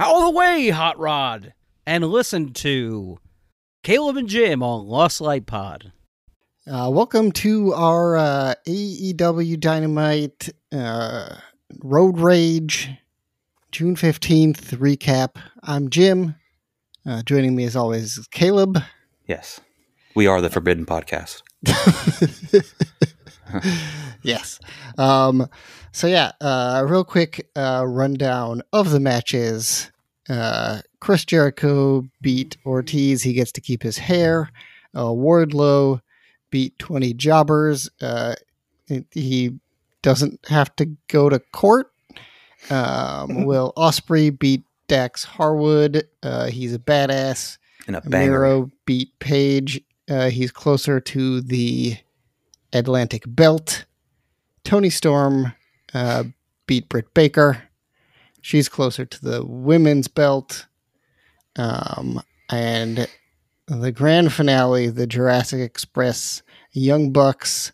How the way, Hot Rod, and listen to Caleb and Jim on Lost Light Pod. Uh, welcome to our uh, AEW Dynamite uh, Road Rage June 15th recap. I'm Jim. Uh, joining me as always is Caleb. Yes. We are the Forbidden Podcast. yes. Um, so, yeah, uh, real quick uh, rundown of the matches. Uh, Chris Jericho beat Ortiz. He gets to keep his hair. Uh, Wardlow beat 20 jobbers. Uh, he doesn't have to go to court. Um, Will Ospreay beat Dax Harwood. Uh, he's a badass. And a banger. Miro beat Page. Uh, he's closer to the Atlantic belt. Tony Storm uh, beat Britt Baker. She's closer to the women's belt. Um, and the grand finale, the Jurassic Express Young Bucks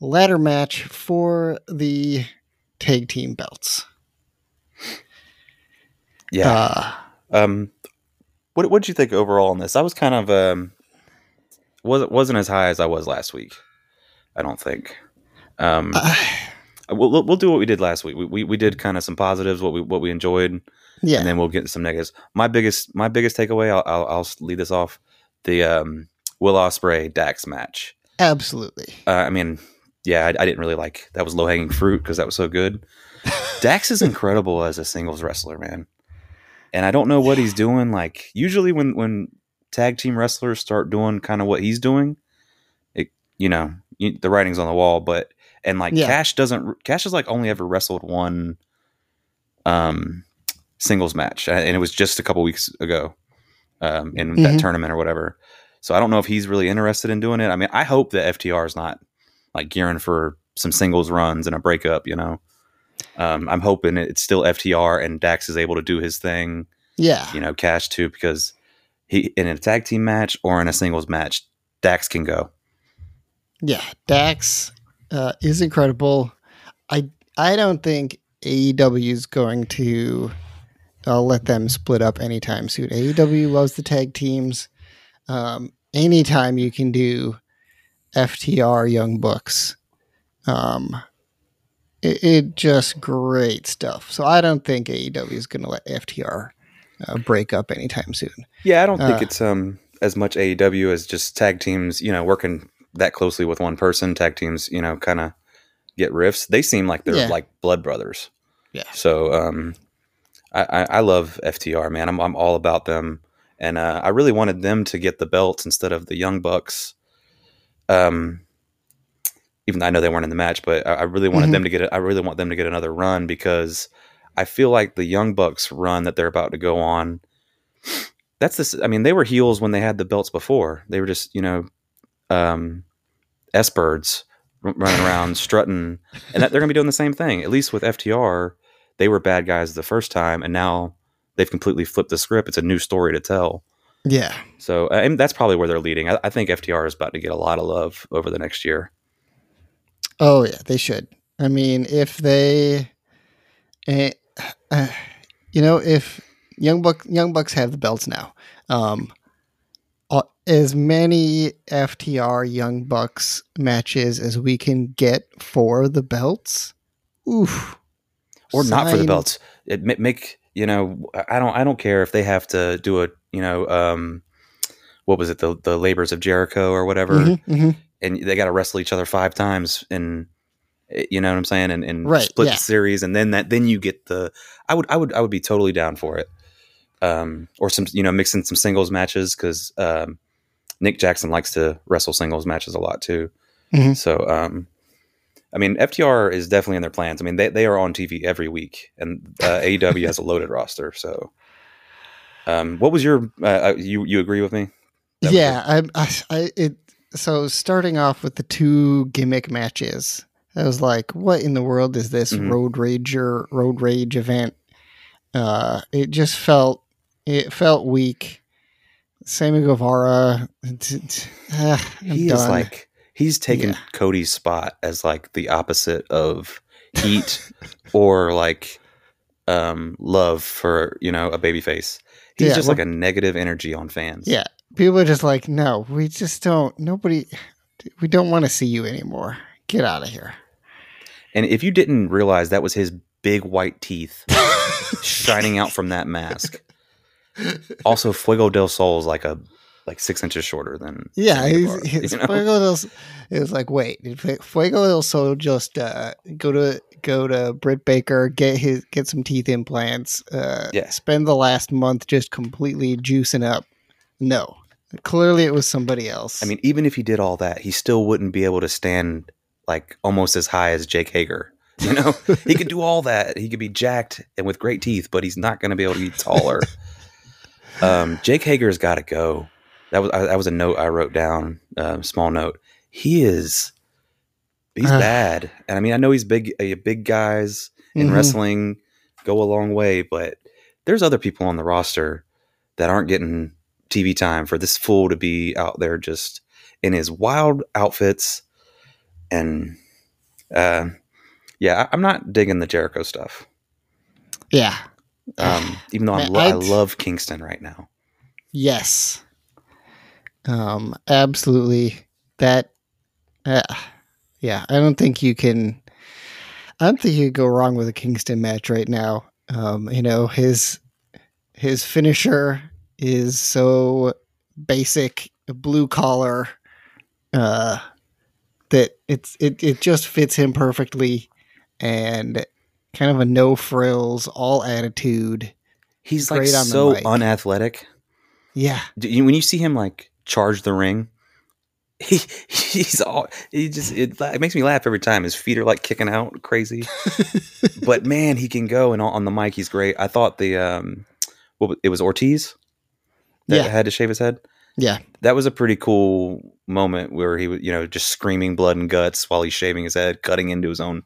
ladder match for the tag team belts. Yeah. Uh, um, what what did you think overall on this? I was kind of um, wasn't wasn't as high as I was last week. I don't think. Um, uh, we'll, we'll do what we did last week. We we, we did kind of some positives, what we what we enjoyed, yeah. and then we'll get some negatives. My biggest my biggest takeaway, I'll I'll, I'll lead this off. The um, Will Ospreay Dax match. Absolutely. Uh, I mean, yeah, I, I didn't really like that was low hanging fruit because that was so good. Dax is incredible as a singles wrestler, man. And I don't know what he's doing. Like usually when when tag team wrestlers start doing kind of what he's doing, it you know the writing's on the wall. But and like Yeah. Cash doesn't Cash has like only ever wrestled one um singles match, and it was just a couple weeks ago um in Mhm. that tournament or whatever. So I don't know if he's really interested in doing it. I mean, I hope that FTR is not like gearing for some singles runs and a breakup. You know, um, I'm hoping it's still FTR and Dax is able to do his thing. Yeah. You know, Cash too because he in a tag team match or in a singles match, Dax can go. Yeah. Dax uh, is incredible. I I don't think AEW is going to uh, let them split up anytime soon. AEW loves the tag teams. Um, anytime you can do FTR Young Bucks, um, it, it just great stuff. So I don't think AEW is going to let FTR uh, break up anytime soon. Yeah, I don't think Uh. it's um as much AEW as just tag teams. You know, working that closely with one person. Tag teams, you know, kind of get riffs. They seem like they're Yeah. like blood brothers. Yeah. So um, I, I, I love FTR, man. I'm I'm all about them, and uh, I really wanted them to get the belts instead of the Young Bucks. Um, even though I know they weren't in the match, but I, I really wanted Mhm. them to get. it. I really want them to get another run because I feel like the Young Bucks run that they're about to go on. That's this. I mean, they were heels when they had the belts before. They were just you know, um, S birds running around strutting, and that, they're going to be doing the same thing. At least with FTR, they were bad guys the first time, and now they've completely flipped the script. It's a new story to tell. Yeah. So, uh, and that's probably where they're leading. I, I think FTR is about to get a lot of love over the next year. Oh yeah, they should. I mean, if they, eh, uh, you know, if young buck young bucks have the belts now, um, uh, as many FTR young bucks matches as we can get for the belts, oof, or not for the belts. It ma- make you know. I don't. I don't care if they have to do a you know. um What was it? The the labors of Jericho or whatever, Mhm, mhm. and they got to wrestle each other five times, and eh, you know what I'm saying, and, and Right, split yeah. the series, and then that then you get the. I would I would I would be totally down for it. Um, or some you know mixing some singles matches because um, Nick Jackson likes to wrestle singles matches a lot too. Mhm. So um, I mean, FTR is definitely in their plans. I mean, they, they are on TV every week, and uh, AEW has a loaded roster. So, um, what was your uh, uh, you you agree with me? That yeah, I, I, I, it. So starting off with the two gimmick matches, I was like, "What in the world is this Mhm. road rager road rage event?" Uh, it just felt it felt weak. Sammy Guevara, ah, I'm he is like he's taken Yeah. Cody's spot as like the opposite of Heat or like um, love for you know a babyface. He's Yeah, just well- like a negative energy on fans. Yeah. People are just like, no, we just don't. Nobody, we don't want to see you anymore. Get out of here. And if you didn't realize that was his big white teeth shining out from that mask. Also, Fuego del Sol is like a like six inches shorter than Yeah, he's, he's you know? Fuego del. It was like, wait, did Fuego del Sol just uh, go to go to Britt Baker, get his get some teeth implants, uh, Yeah. spend the last month just completely juicing up? No, clearly it was somebody else. I mean, even if he did all that, he still wouldn't be able to stand like almost as high as Jake Hager. You know, he could do all that. He could be jacked and with great teeth, but he's not going to be able to be taller. Um, Jake Hager's got to go. That was I, that was a note I wrote down. Um, small note. He is he's Ugh. bad, and I mean I know he's big. Uh, big guys in Mhm. wrestling go a long way, but there's other people on the roster that aren't getting TV time for this fool to be out there just in his wild outfits and uh yeah i'm not digging the jericho stuff yeah, um even though I'm Man, lo- i love kingston right now yes, um, absolutely. That, uh, yeah, I don't think you can. I don't think you could go wrong with a Kingston match right now. Um, you know his his finisher is so basic, blue collar, uh, that it's it it just fits him perfectly, and kind of a no frills, all attitude. he's like Great on the so unathletic. Yeah, when you see him like charge the ring he he's all he just it, it makes me laugh every time. His feet are like kicking out crazy. But man he can go and on- on the mic he's great. I thought the um what was- it was ortiz that Yeah. had to shave his head? Yeah, that was a pretty cool moment where he was, you know, just screaming blood and guts while he's shaving his head, cutting into his own.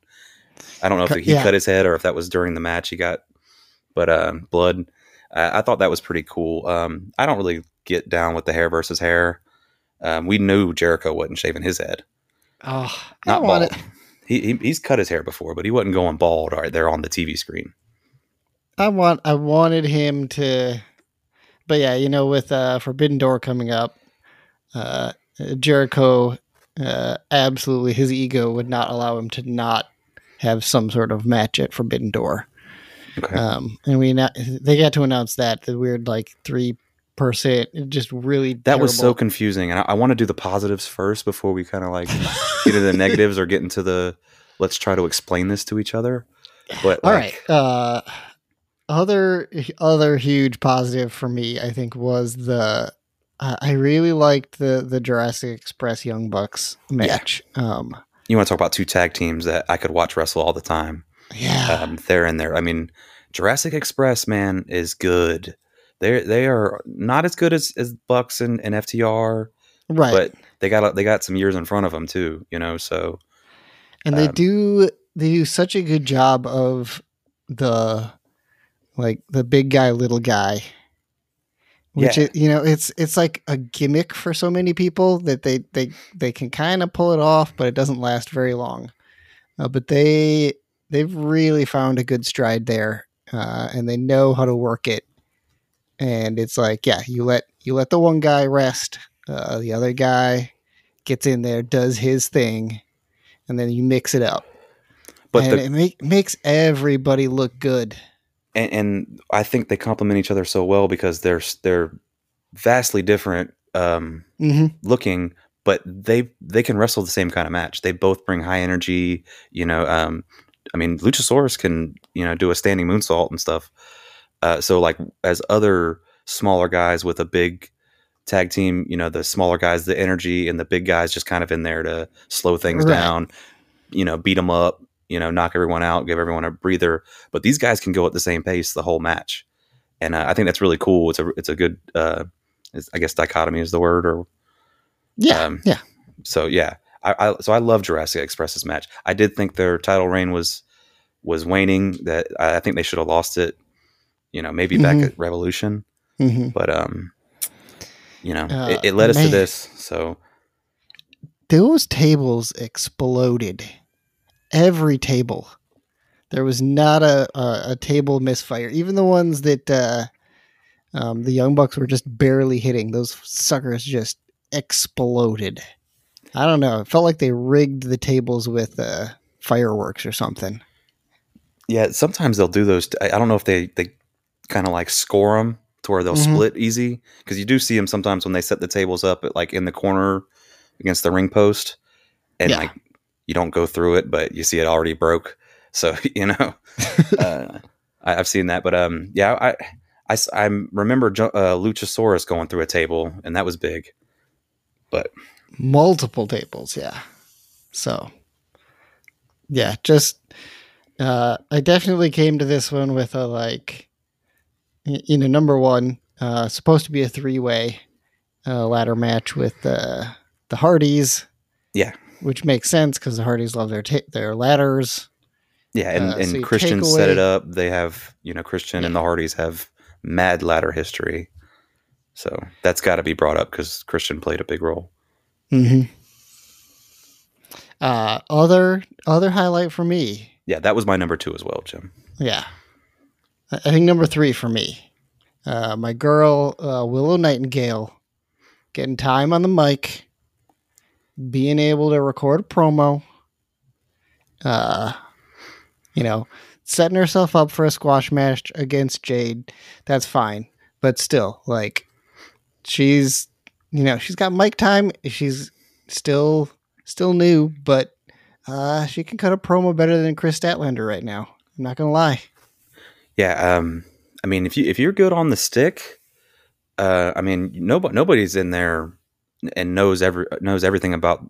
I don't know if he yeah. cut his head or if that was during the match he got, but um, blood. I, I thought that was pretty cool. Um, I don't really get down with the hair versus hair. Um, we knew Jericho wasn't shaving his head, oh, I not want bald. it. He, he he's cut his hair before, but he wasn't going bald right there on the TV screen. I want I wanted him to but yeah, you know, with uh Forbidden Door coming up, uh Jericho uh absolutely his ego would not allow him to not have some sort of match at Forbidden Door. Okay. Um and we they got to announce that the weird like three percent just really that was so confusing, and I, I want to do the positives first before we kind of like get into the negatives or get into the let's try to explain this to each other. But All like, right. Uh, other other huge positive for me, I think, was the I I really liked the the Jurassic Express Young Bucks match. Um, you want to talk about two tag teams that I could watch wrestle all the time. yeah, Um, they're in there. I mean, Jurassic Express, man, is good. They they are not as good as, as Bucks and, and FTR, right. but they got they got some years in front of them too. You know, so and they um, do they do such a good job of the like the big guy, little guy. Which Yeah. is, you know, it's it's like a gimmick for so many people that they they they can kind of pull it off, but it doesn't last very long. Uh, but they they've really found a good stride there, uh, and they know how to work it. And it's like, yeah, you let you let the one guy rest, uh, the other guy gets in there, does his thing, and then you mix it up. but and the, it make, makes everybody look good. And, and I think they complement each other so well because they're they're vastly different um, hmm looking, but they they can wrestle the same kind of match. They both bring high energy. You know, um, I mean, Luchasaurus can you know do a standing moonsault and stuff. Uh, so like as other smaller guys with a big tag team, you know, the smaller guys, the energy, and the big guys just kind of in there to slow things Right. down. You know, beat them up. You know, knock everyone out, give everyone a breather. But these guys can go at the same pace the whole match, and uh, I think that's really cool. It's a it's a good. Uh, is- I guess dichotomy is the word, or Yeah, um, yeah. So yeah, I, I so I love Jurassic Express's match. I did think their title reign was was waning. That I think they should have lost it. You know, maybe Mhm. back at Revolution, hmm but um, you know, Uh, it, it led us to this. So those tables exploded. Every table. There was not a, a, a table misfire. Even the ones that uh, um, the Young Bucks were just barely hitting, those suckers just exploded. I don't know. It felt like they rigged the tables with uh, fireworks or something. Yeah, sometimes they'll do those. I don't know if they they kind of like score them to where they'll Mhm. split easy because you do see them sometimes when they set the tables up at like in the corner against the ring post, and Yeah. like you don't go through it, but you see it already broke. So you know, uh, I, I've seen that. But um, yeah, I remember Jo- uh, Luchasaurus going through a table, and that was big. But multiple tables yeah so yeah just uh i definitely came to this one with a like you know number one uh supposed to be a three-way uh ladder match with uh the hardys Yeah. Which makes sense because the hardys love their ta- their ladders yeah, and, Uh, and you Christian set it up. They have you know Christian and the Hardys have mad ladder history, so that's got to be brought up because Christian played a big role. mm-hmm. uh other other highlight for me Yeah, that was my number two as well, Jim. Yeah. I I think number three for me. Uh, my girl, uh, Willow Nightingale, getting time on the mic, being able to record a promo, uh, you know, setting herself up for a squash match against Jade. That's fine. But still, like, she's, you know, she's got mic time. She's still, still new, but uh, she can cut a promo better than Kris Statlander right now. I'm not to lie. Yeah, um, I mean, if you if you're good on the stick, uh, I mean, nobody nobody's in there and knows every knows everything about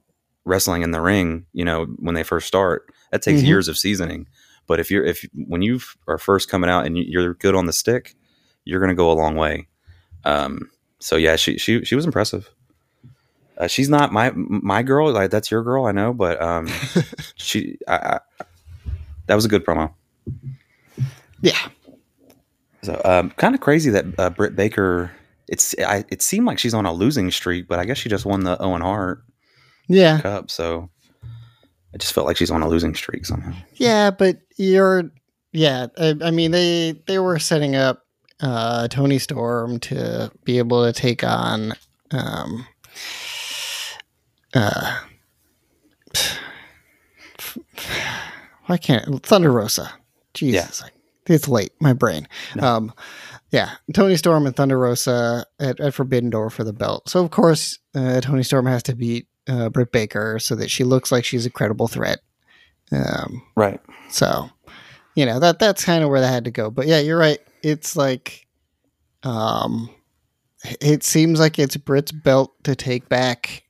wrestling in the ring. You know, when they first start, that takes Mhm. years of seasoning. But if you're if when you are first coming out and you- you're good on the stick, you're going to go a long way. Um, so yeah, she she she was impressive. Uh, she's not my my girl. Like that's your girl, I know, but um, she I, I, that was a good promo. Yeah. So, um, kind of crazy that uh, Britt Baker. It's I, it seemed like she's on a losing streak, but I guess she just won the Owen Hart Yeah. Cup, so I just felt like she's on a losing streak somehow. Yeah, but you're yeah, I, I mean they they were setting up uh Toni Storm to be able to take on um uh why can't Thunder Rosa. Jesus. It's late, my brain. No. Um yeah, Toni Storm and Thunder Rosa at, at Forbidden Door for the belt. So of course, uh, Toni Storm has to beat uh, Britt Baker so that she looks like she's a credible threat. Um, Right. so, you know, that that's kind of where that had to go. But yeah, you're right. It's like um it seems like it's Brit's belt to take back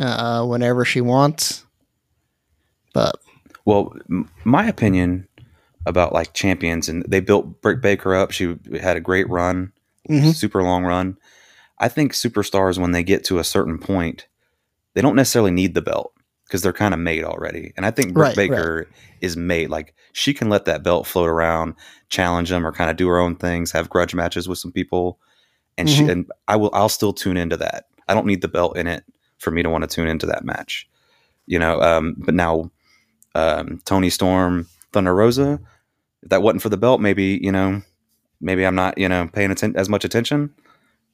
uh whenever she wants. But Well, m- my opinion about like champions, and they built Britt Baker up. She had a great run, Mhm. super long run. I think superstars, when they get to a certain point, they don't necessarily need the belt because they're kind of made already. And I think Britt Right, Baker is made. Like she can let that belt float around, challenge them, or kind of do her own things, have grudge matches with some people, and she Mhm. and I will. I'll still tune into that. I don't need the belt in it for me to want to tune into that match. You know, um, but now um, Toni Storm, Thunder Rosa. If that wasn't for the belt, maybe you know, maybe I'm not you know paying atten- as much attention.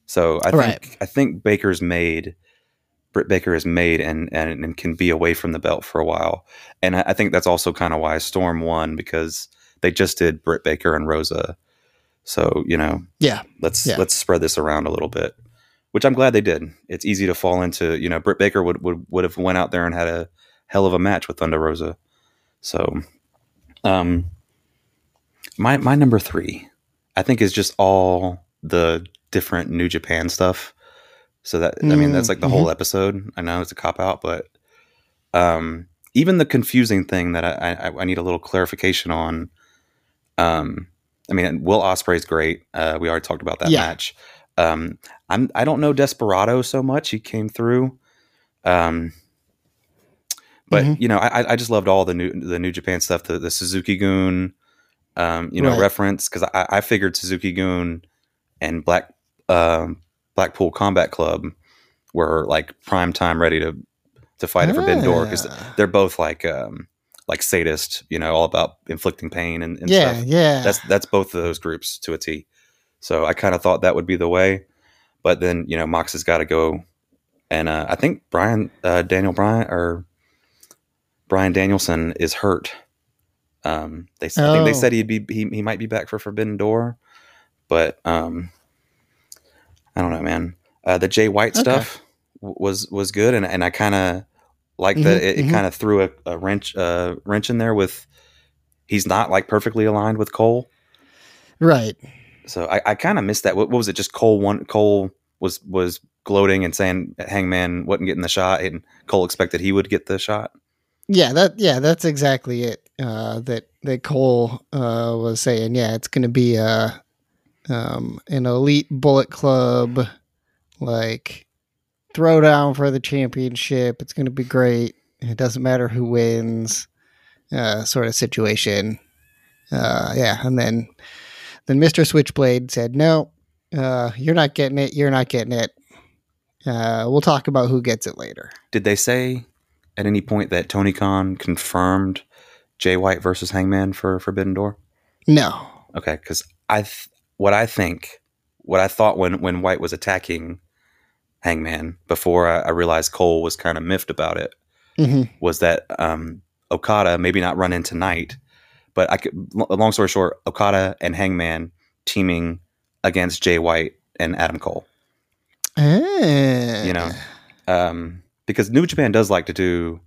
So I Right. think I think Baker's made. Britt Baker is made and, and and can be away from the belt for a while, and I, I think that's also kind of why Storm won because they just did Britt Baker and Rosa. So you know, yeah, let's Yeah. let's spread this around a little bit, which I'm glad they did. It's easy to fall into. You know, Britt Baker would would would have went out there and had a hell of a match with Thunder Rosa. So, um, my my number three, I think, is just all the different New Japan stuff. So that I mean, that's like the whole episode. I know it's a cop out, but um, even the confusing thing that I, I, I need a little clarification on. Um, I mean, Will Ospreay's great. Uh, we already talked about that Yeah. match. Um, I'm I don't know Desperado so much. He came through. Um, but Mhm. you know, I, I just loved all the new the New Japan stuff, the, the Suzuki-gun, um, you know, Right. reference because I, I figured Suzuki-gun and Black um, Blackpool Combat Club were like prime time ready to to fight at Forbidden Door because Ah. they're both like um, like sadist, you know, all about inflicting pain and, and yeah, stuff. yeah. That's that's both of those groups to a T. So I kind of thought that would be the way, but then you know Mox has got to go, and uh, I think Brian uh, Daniel Bryan or Bryan Danielson is hurt. Um, they s- I think they Oh. said he'd be he, he might be back for Forbidden Door, but um, I don't know, man. Uh, the Jay White Okay. stuff w- was was good, and and I kind of like that. Mhm, It, it mhm. kind of threw a, a wrench uh, wrench in there with he's not like perfectly aligned with Cole. right. So I, I kind of missed that. What, what was it? Just Cole one Cole was was gloating and saying Hangman wasn't getting the shot, and Cole expected he would get the shot. Yeah, that yeah, that's exactly it. Uh, that that Cole uh, was saying. Yeah, it's going to be a um, an elite Bullet Club like throwdown for the championship. It's going to be great. It doesn't matter who wins, uh, sort of situation. Uh, yeah, and then then Mister Switchblade said, "No, uh, you're not getting it. You're not getting it. Uh, we'll talk about who gets it later." Did they say at any point that Tony Khan confirmed Jay White versus Hangman for Forbidden Door? No. Okay, because I th- what I think, what I thought when when White was attacking Hangman before I, I realized Cole was kind of miffed about it hmm was that um, Okada maybe not run in tonight, but I could. l- Long story short, Okada and Hangman teaming against Jay White and Adam Cole. Ah. You know, um, because New Japan does like to do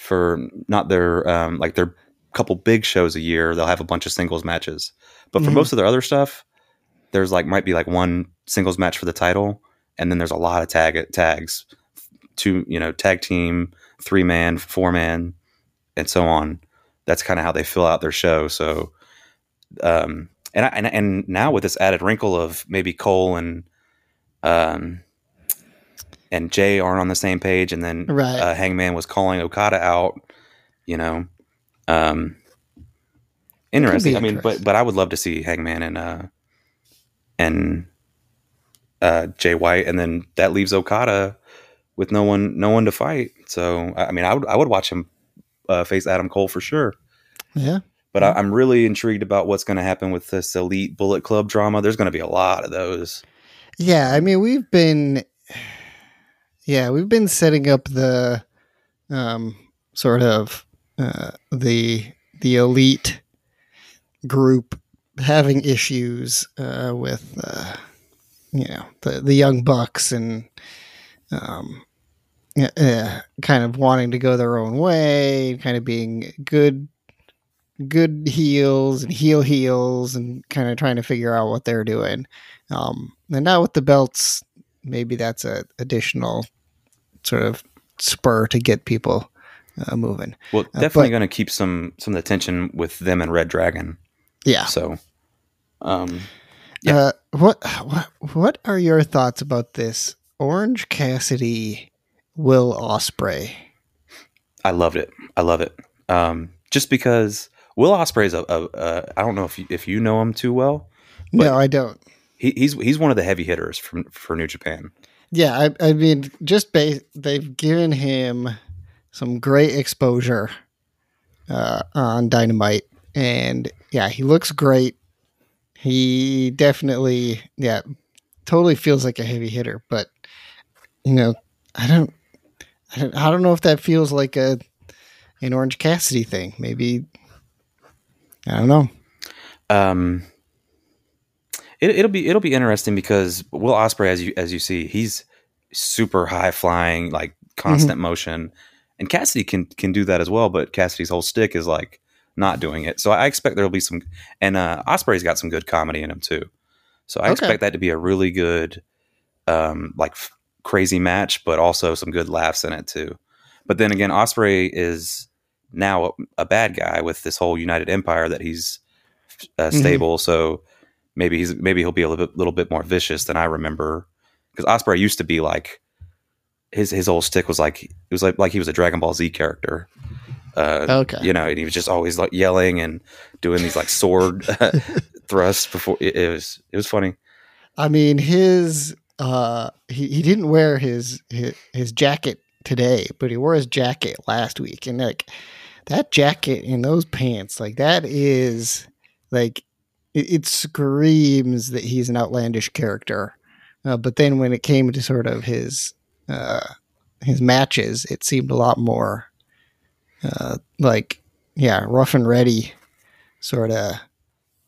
for not their um, like their couple big shows a year. They'll have a bunch of singles matches, but for Mhm. most of their other stuff, there's like might be like one singles match for the title, and then there's a lot of tag tags, two you know tag team, three man, four man, and so on. That's kind of how they fill out their show. So, um, and I, and and now with this added wrinkle of maybe Cole and um and Jay aren't on the same page, and then Right. uh, Hangman was calling Okada out. You know, um, interesting. I mean, but interesting. but I would love to see Hangman and uh and uh Jay White, and then that leaves Okada with no one no one to fight. So I mean, I would I would watch him uh, face Adam Cole for sure. yeah. But I, I'm really intrigued about what's going to happen with this elite Bullet Club drama. There's going to be a lot of those. Yeah, I mean we've been yeah, we've been setting up the um sort of uh the the elite group having issues uh with uh you know, the the young bucks and um uh, kind of wanting to go their own way, kind of being good good heels and heel heels and kind of trying to figure out what they're doing. Um, and now with the belts, maybe that's a additional sort of spur to get people uh, moving. Well, Uh, definitely but- going to keep some some of the tension with them and reDRagon. Yeah. So, um, Yeah. Uh, what what what are your thoughts about this Orange Cassidy Will Ospreay? I loved it. I love it. Um, just because Will Ospreay's a, a, a I don't know if you, if you know him too well. No, I don't. He, he's he's one of the heavy hitters from for New Japan. Yeah, I, I mean, just ba- they've given him some great exposure uh, on Dynamite, and yeah, he looks great. He definitely, yeah, totally feels like a heavy hitter. But you know, I don't, I don't, I don't know if that feels like a an Orange Cassidy thing. Maybe I don't know. Um, it, it'll be it'll be interesting because Will Ospreay, as you as you see, he's super high flying, like constant motion, and Cassidy can can do that as well. But Cassidy's whole stick is like not doing it. So I expect there'll be some, and uh, Ospreay's got some good comedy in him too. So I Okay. expect that to be a really good, um, like f- crazy match, but also some good laughs in it too. But then again, Ospreay is now a, a bad guy with this whole United Empire that he's uh, Mhm. stable. So maybe he's maybe he'll be a little bit, little bit more vicious than I remember. Because Ospreay used to be like his his whole stick was like it was like like he was a Dragon Ball Z character. Uh, Okay. you know, and he was just always like yelling and doing these like sword thrusts before it, it was it was funny. I mean, his uh, he he didn't wear his his, his jacket today, but he wore his jacket last week, and like that jacket and those pants, like that is like it, it screams that he's an outlandish character. Uh, but then when it came to sort of his uh, his matches, it seemed a lot more uh, like yeah, rough and ready, sort of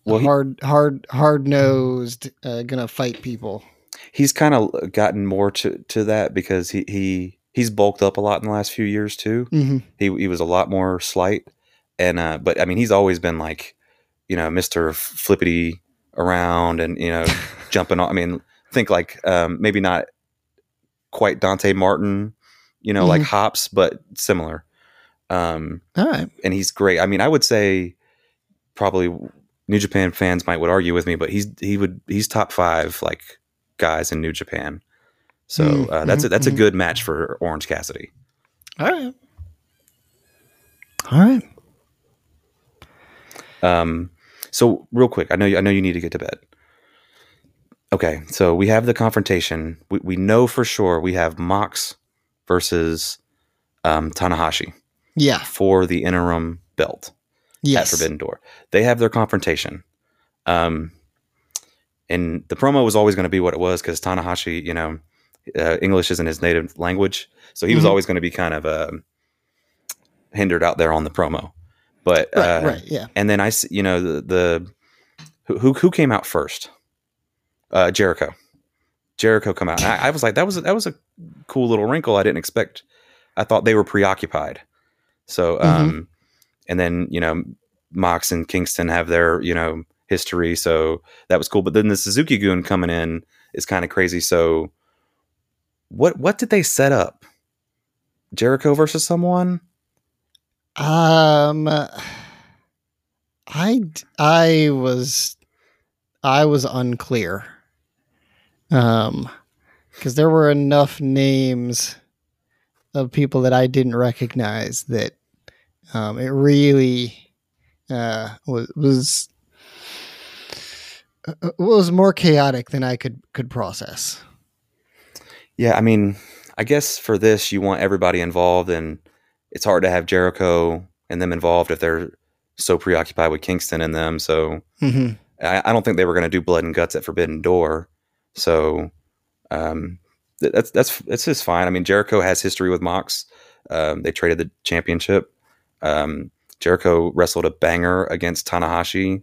Well, he- hard, hard, hard nosed, uh, gonna fight people. he's kind of gotten more to to that because he he he's bulked up a lot in the last few years too. hmm He he was a lot more slight, and uh, but I mean he's always been like, you know, Mister Flippity around and you know jumping on. I mean, think like um, maybe not quite Dante Martin, you know, like Hops, but similar. Um, All right. and he's great. I mean, I would say probably New Japan fans might would argue with me, but he's he would he's top five like guys in New Japan. So Mm, uh, that's a, that's a mhm. good match for Orange Cassidy. All right. All right. Um, so real quick, I know you, I know you need to get to bed. Okay, so we have the confrontation. We, we know for sure we have Mox versus um, Tanahashi Yeah. for the interim belt. Yes. at Forbidden Door. They have their confrontation. Um, and the promo was always going to be what it was because Tanahashi, you know, uh, English isn't his native language, so he was Mhm. always going to be kind of um hindered out there on the promo. But Right. uh, right. Yeah. and then I, you know, the, the who- who who came out first? Uh, Jericho. Jericho come out. I, I was like, that was that was a cool little wrinkle. I didn't expect. I thought they were preoccupied. So, um, and then you know, Mox and Kingston have their you know history, so that was cool. But then the Suzuki-gun coming in is kind of crazy. So, what what did they set up? Jericho versus someone? Um, I I was I was unclear. Um, because there were enough names of people that I didn't recognize that um, it really uh, was was uh, was more chaotic than I could could process. Yeah, I mean, I guess for this you want everybody involved, and it's hard to have Jericho and them involved if they're so preoccupied with Kingston and them. So Mm-hmm. I, I don't think they were going to do blood and guts at Forbidden Door. So um, th- that's that's that's just fine. I mean, Jericho has history with Mox. Um, they traded the championship. Um, Jericho wrestled a banger against Tanahashi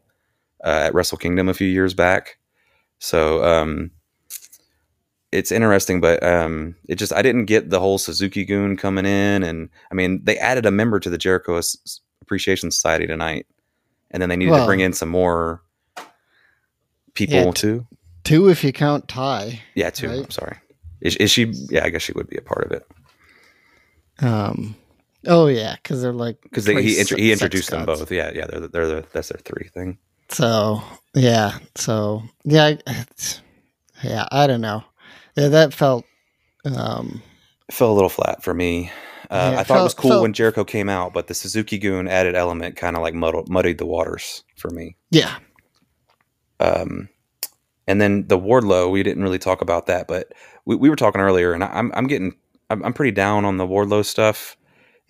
uh, at Wrestle Kingdom a few years back. So um, it's interesting, but um, it just I didn't get the whole Suzuki-gun coming in, and I mean they added a member to the Jericho As- Appreciation Society tonight, and then they needed to bring in some more people Yeah, t- too. Two if you count Ty. Yeah, too. right. I'm sorry. Is, is she? Yeah, I guess she would be a part of it Um. Oh yeah, because they're like because he he introduced them gods. both. Yeah, yeah. They're they're the, that's their three thing. So yeah, so yeah, yeah. I don't know. Yeah, that felt. Um. Fell a little flat for me. Uh, Yeah, I thought it was cool felt- when Jericho came out, but the Suzuki-gun added element kind of like muddled, muddied the waters for me. Yeah. Um, and then the Wardlow, we didn't really talk about that, but we, we were talking earlier, and I, I'm I'm getting I'm, I'm pretty down on the Wardlow stuff.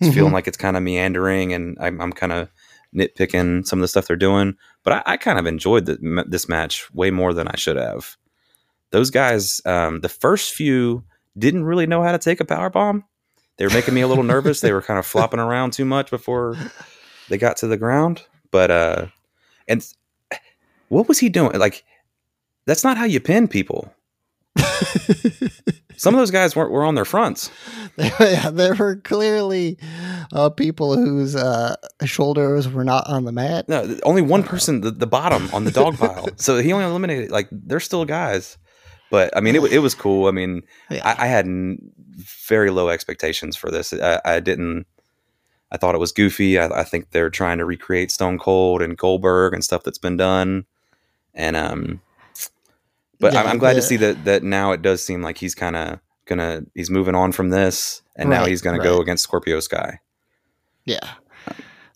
It's Mhm. feeling like it's kind of meandering, and I'm I'm kind of nitpicking some of the stuff they're doing. But I, I kind of enjoyed the, this match way more than I should have. Those guys, um, the first few didn't really know how to take a power bomb. They were making me a little nervous. They were kind of flopping around too much before they got to the ground. But uh, and what was he doing? Like, that's not how you pin people. Some of those guys weren't were on their fronts. yeah, there were clearly uh, people whose uh, shoulders were not on the mat. No, only one person, the, the bottom on the dog pile. So he only eliminated like they're still guys. But I mean, it, it was cool. I mean, Yeah. I, I had n- very low expectations for this. I, I didn't. I thought it was goofy. I, I think they're trying to recreate Stone Cold and Goldberg and stuff that's been done. And um, but I'm, I'm glad to see that that now it does seem like he's kind of gonna he's moving on from this, and now he's gonna go against Scorpio Sky. Yeah.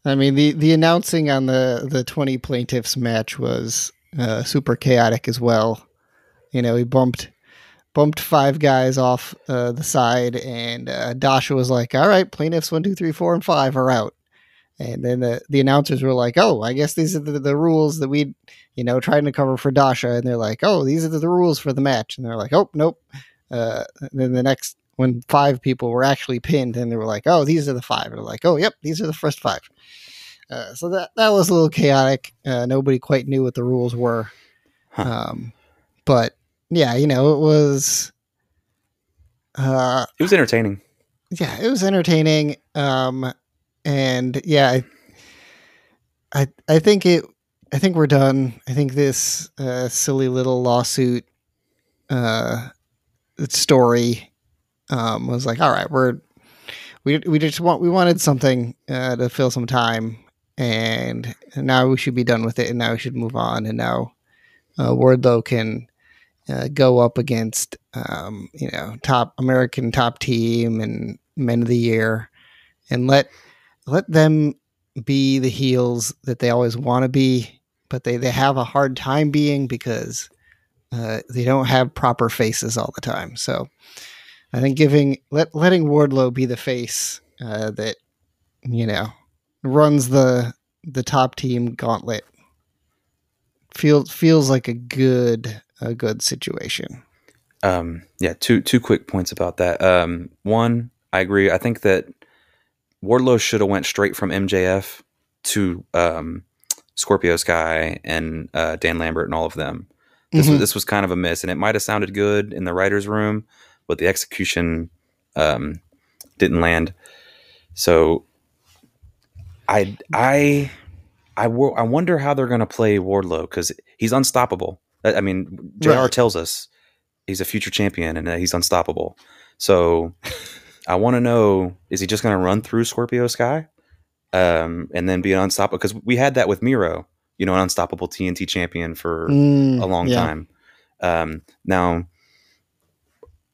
I mean the the announcing on the the 20 plaintiffs match was uh, super chaotic as well. You know, he bumped bumped five guys off uh, the side and uh, Dasha was like, "All right, plaintiffs 1 2 3 and 5 are out." And then the, the announcers were like, "Oh, I guess these are the, the rules that we, you know, trying to cover for Dasha." And they're like, "Oh, these are the, the rules for the match." And they're like, "Oh, nope." Uh, then the next when five people were actually pinned, and they were like, "Oh, these are the five. And they're like, "Oh, yep, these are the first five. Uh, so that that was a little chaotic. Uh, nobody quite knew what the rules were. Huh. Um, but yeah, you know, it was. Uh, It was entertaining. yeah, it was entertaining. Um, and yeah, I, I, I think it. I think we're done. I think this uh, silly little lawsuit uh, story um, was like, all right, we're we we just want we wanted something uh, to fill some time, and now we should be done with it, and now we should move on, and now uh, Wardlow can uh, go up against um, you know top American top team and men of the year, and let let them be the heels that they always want to be, but they they have a hard time being because uh, they don't have proper faces all the time. So I think giving let letting Wardlow be the face uh, that you know runs the the top team gauntlet feels feels like a good a good situation. Um, yeah, two two quick points about that. Um, one, I agree. I think that Wardlow should have went straight from MJF to um, Scorpio Sky and uh, Dan Lambert and all of them. This Mhm. was this was kind of a miss, and it might have sounded good in the writers' room, but the execution um, didn't land. So, I I I, I wonder how they're going to play Wardlow because he's unstoppable. I mean, Jr. Right. tells us he's a future champion and that he's unstoppable. So I want to know: is he just going to run through Scorpio Sky, um, and then be an unstoppable? Because we had that with Miro, you know, an unstoppable TNT champion for Mm, a long yeah. time. Um, now,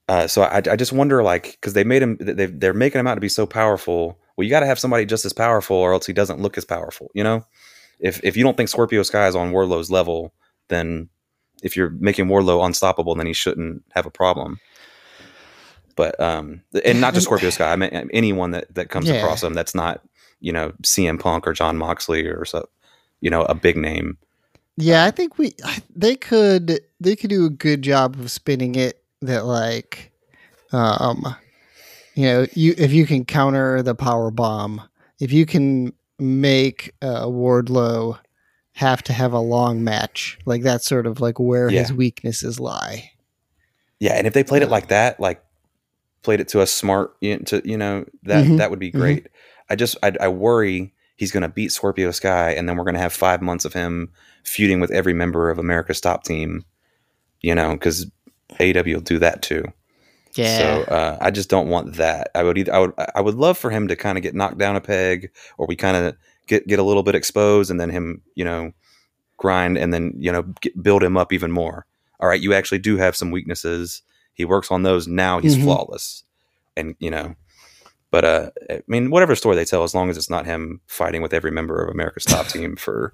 uh, so I, I just wonder, like, because they made him, they, they're making him out to be so powerful. Well, you got to have somebody just as powerful, or else he doesn't look as powerful. You know, if if you don't think Scorpio Sky is on Wardlow's level, then if you're making Wardlow unstoppable, then he shouldn't have a problem. But um, and not just Scorpio Sky. I mean, anyone that that comes Yeah. across him that's not you know CM Punk or Jon Moxley or so, you know, a big name. Yeah, I think we I- they could they could do a good job of spinning it that like um you know, you if you can counter the power bomb, if you can make uh, Wardlow have to have a long match, like that's sort of like where his weaknesses lie. Yeah, and if they played it like that, like played it to a smart, you know, to you know that Mhm, that would be mhm. great. I just I, I worry he's going to beat Scorpio Sky, and then we're going to have five months of him feuding with every member of America's top team. You know, because AEW will do that too. Yeah. So uh, I just don't want that. I would either I would I would love for him to kind of get knocked down a peg, or we kind of get get a little bit exposed, and then him you know grind, and then you know get, build him up even more. All right, you actually do have some weaknesses. He works on those. Now he's Mhm. flawless, and you know. But uh, I mean, whatever story they tell, as long as it's not him fighting with every member of America's top team for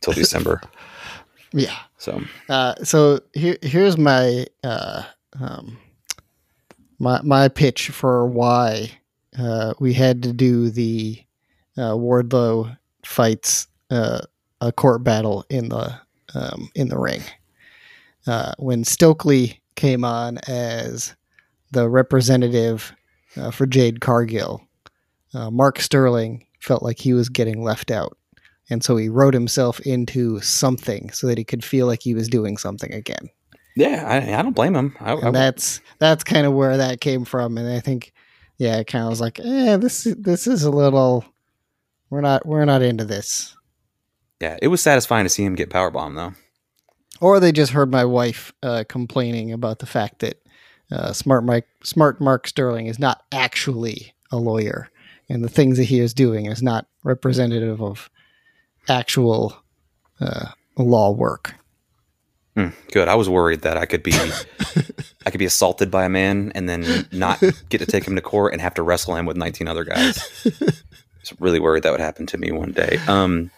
till December. yeah. So Uh, so here, here's my uh, um, my my pitch for why uh, we had to do the uh, Wardlow fights uh, a court battle in the um, in the ring. Uh, when Stokely came on as the representative uh, for Jade Cargill, uh, Mark Sterling felt like he was getting left out. And so he wrote himself into something so that he could feel like he was doing something again. yeah, I, I don't blame him. I, I, that's that's kind of where that came from. And I think, yeah, it kind of was like, eh, this this is a little, we're not we're not into this. yeah, it was satisfying to see him get power bomb though. Or they just heard my wife uh, complaining about the fact that uh, smart Mike, smart Mark Sterling is not actually a lawyer, and the things that he is doing is not representative of actual uh, law work. Hmm, good. I was worried that I could be I could be assaulted by a man and then not get to take him to court and have to wrestle him with 19 other guys. Was really worried that would happen to me one day. Um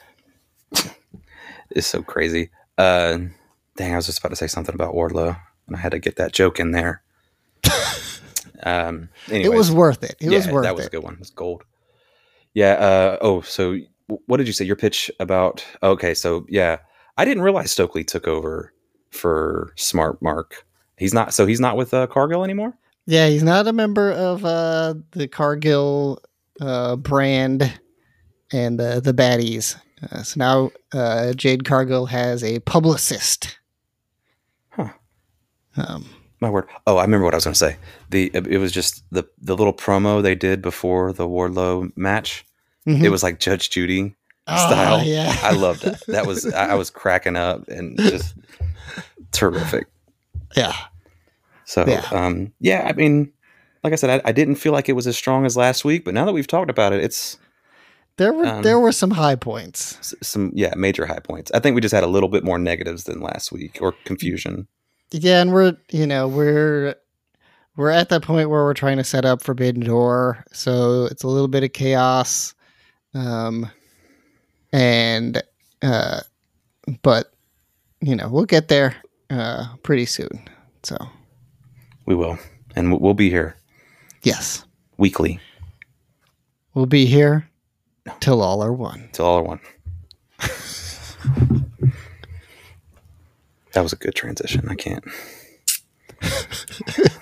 it's so crazy. Uh dang, I was just about to say something about Wardlow and I had to get that joke in there. Um It was worth it. It was yeah, worth that was it. a good one. It's gold. Yeah. Uh, oh, so what did you say? Your pitch about? Okay, so yeah, I didn't realize Stokely took over for Smart Mark. He's not. So he's not with uh, Cargill anymore. Yeah, he's not a member of uh, the Cargill uh, brand and the the baddies. Uh, so now uh, Jade Cargill has a publicist. Huh. Um, My word. Oh, I remember what I was going to say. The it was just the the little promo they did before the Wardlow match. mhm. It was like Judge Judy Oh, style. yeah, I loved that. That was I I was cracking up and just terrific. yeah. So Yeah. um yeah, I mean, like I said, I, I didn't feel like it was as strong as last week, but now that we've talked about it, it's There were Um, there were some high points. some yeah major high points. I think we just had a little bit more negatives than last week or confusion. Yeah, and we're you know we're we're at that point where we're trying to set up Forbidden Door, so it's a little bit of chaos, um, and uh, but you know we'll get there uh pretty soon. So We will, and we'll- we'll be here Yes. Weekly. We'll be here till all are one. Till all are one. that was a good transition. I can't.